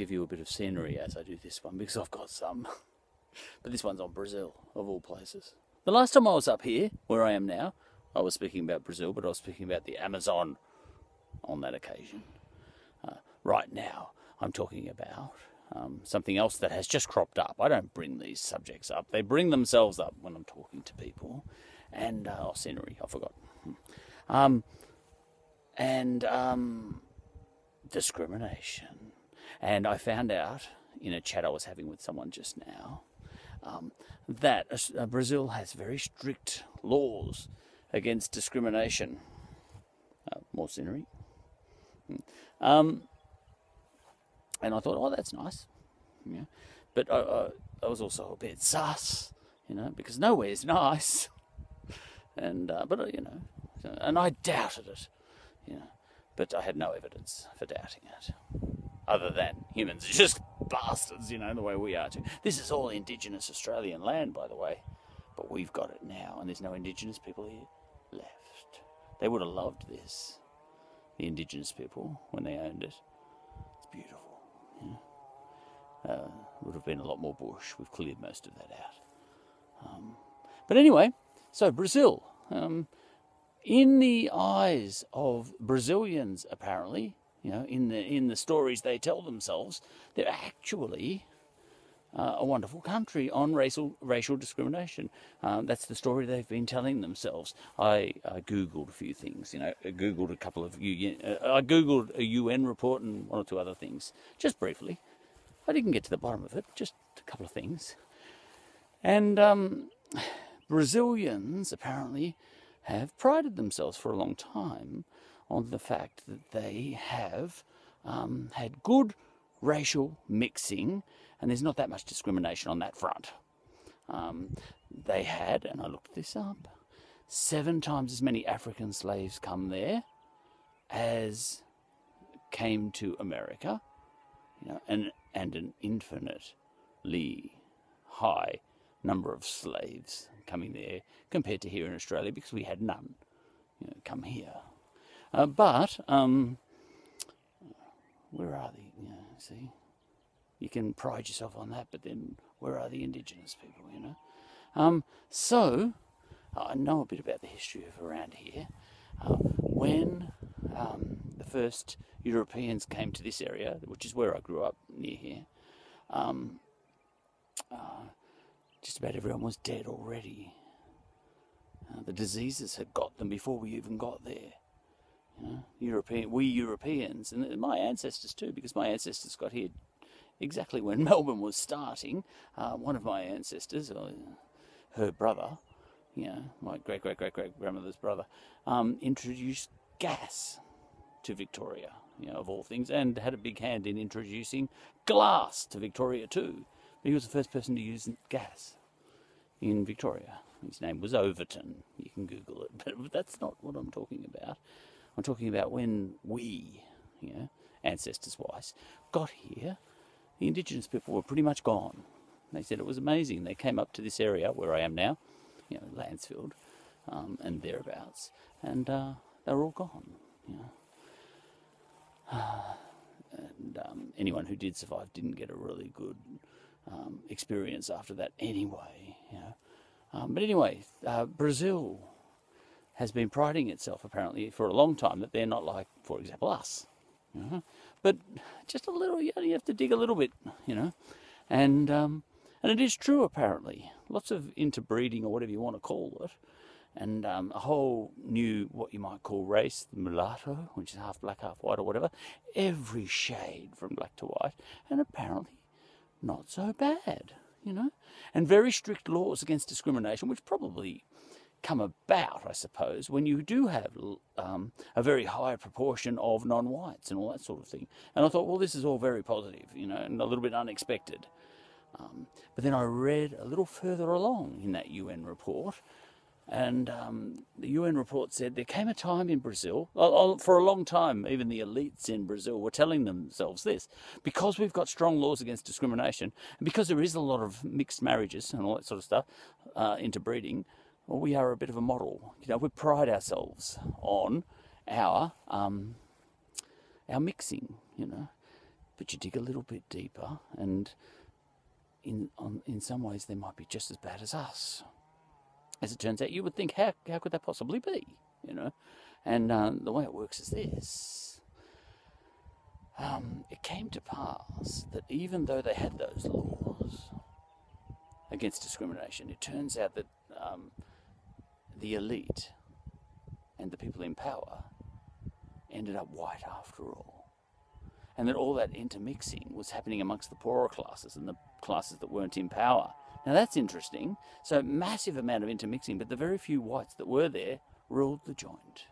give you a bit of scenery as I do this one because I've got some. but this one's on Brazil, of all places. The last time I was up here, where I am now, I was speaking about Brazil, but I was speaking about the Amazon on that occasion. Uh, right now, I'm talking about um, something else that has just cropped up. I don't bring these subjects up, they bring themselves up when I'm talking to people. And, uh, oh, scenery, I forgot. Hmm. Um, and um, discrimination. And I found out in a chat I was having with someone just now um, that uh, Brazil has very strict laws against discrimination. Uh, more scenery. Hmm. Um, and I thought, oh, that's nice. Yeah. But I, I, I was also a bit sus, you know, because nowhere's nice. and uh, but uh, you know, and I doubted it, you know, but I had no evidence for doubting it, other than humans are just bastards, you know, the way we are too. This is all Indigenous Australian land, by the way, but we've got it now, and there's no Indigenous people here left. They would have loved this, the Indigenous people, when they owned it. It's beautiful. Uh, would have been a lot more bush. We've cleared most of that out. Um, but anyway, so Brazil. Um, in the eyes of Brazilians, apparently, you know, in the in the stories they tell themselves, they're actually uh, a wonderful country on racial racial discrimination. Um, that's the story they've been telling themselves. I, I, googled a few things. You know, I googled a couple of UN, uh, I googled a UN report and one or two other things, just briefly. I didn't get to the bottom of it, just a couple of things. And um, Brazilians apparently have prided themselves for a long time on the fact that they have um, had good racial mixing, and there's not that much discrimination on that front. Um, they had, and I looked this up, seven times as many African slaves come there as came to America, you know, and and an infinitely high number of slaves coming there compared to here in Australia because we had none, you know, come here. Uh, but um, where are the? You know, see, you can pride yourself on that, but then where are the indigenous people? You know, um, so I know a bit about the history of around here. Uh, when um, the first Europeans came to this area, which is where I grew up near here, um, uh, just about everyone was dead already. Uh, the diseases had got them before we even got there. European, we Europeans, and my ancestors too, because my ancestors got here exactly when Melbourne was starting. Uh, one of my ancestors, uh, her brother, you know, my great great great great grandmother's brother, um, introduced gas to Victoria, you know, of all things, and had a big hand in introducing glass to Victoria too. He was the first person to use gas in Victoria. His name was Overton. You can Google it, but that's not what I'm talking about. I'm talking about when we, you know, ancestors wise, got here, the indigenous people were pretty much gone. They said it was amazing. They came up to this area where I am now, you know, Lancefield um, and thereabouts, and uh, they were all gone. You know. and um, anyone who did survive didn't get a really good um, experience after that anyway. You know. Um, but anyway, uh, Brazil has been priding itself apparently for a long time that they're not like, for example, us. Know? But just a little, you, only have to dig a little bit, you know. And um, and it is true apparently. Lots of interbreeding or whatever you want to call it and um, a whole new, what you might call race, the mulatto, which is half black, half white, or whatever. Every shade from black to white, and apparently not so bad, you know. And very strict laws against discrimination, which probably come about, I suppose, when you do have um, a very high proportion of non-whites and all that sort of thing. And I thought, well, this is all very positive, you know, and a little bit unexpected. Um, but then I read a little further along in that UN report and um, the UN report said there came a time in Brazil, for a long time, even the elites in Brazil were telling themselves this because we've got strong laws against discrimination, and because there is a lot of mixed marriages and all that sort of stuff, uh, interbreeding, well, we are a bit of a model. You know, we pride ourselves on our um, our mixing. You know, But you dig a little bit deeper, and in on, in some ways they might be just as bad as us. As it turns out, you would think, how how could that possibly be? You know, and um, the way it works is this. Um, it came to pass that even though they had those laws against discrimination, it turns out that um, the elite and the people in power ended up white after all. And that all that intermixing was happening amongst the poorer classes and the classes that weren't in power. Now that's interesting. So, massive amount of intermixing, but the very few whites that were there ruled the joint.